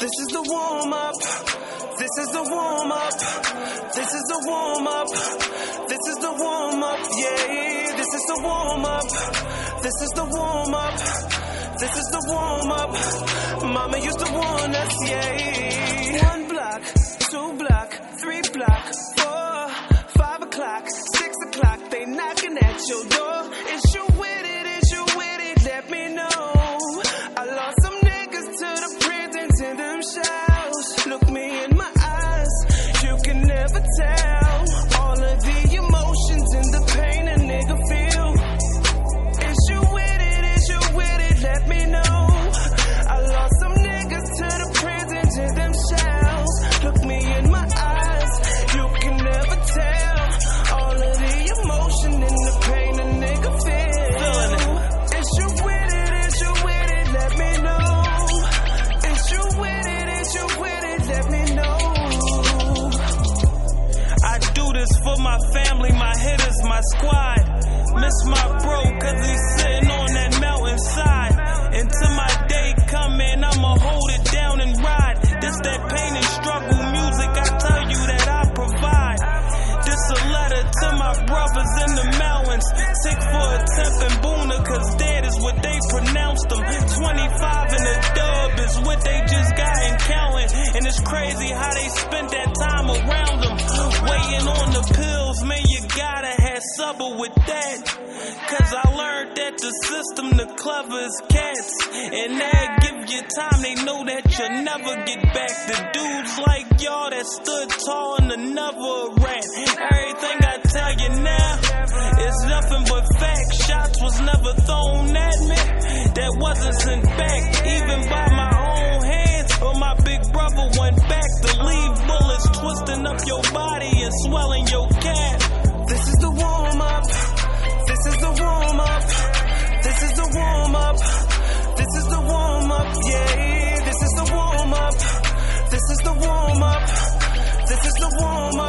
This is the warm up. This is the warm up. This is the warm up. This is the warm up. Yeah, this is the warm up. This is the warm up. This is the warm up. Mama used to warn us. Yeah, one block, two block, three block, four, five o'clock, six o'clock. They knocking at your door. Is you with it? Is you with it? Let me know. In them my family, my hitters, my squad. Miss my bro, cause he's sitting on that mountainside. Until my day coming, I'ma hold it down and ride. This that pain and struggle music, I tell you that I provide. This a letter to my brothers in the mountains. Sick for a temp and boona, cause dead is what they pronounced them. 25 in the dub is what they just got and counting. And it's crazy how they spent that time with that. Cause I learned that the system, the clever cats. And they give you time, they know that you'll never get back. The dudes like y'all that stood tall and another rat. Everything I tell you now is nothing but facts. Shots was never thrown at me, that wasn't sent back, even by my own hands. This is the warm up. This is the warm up.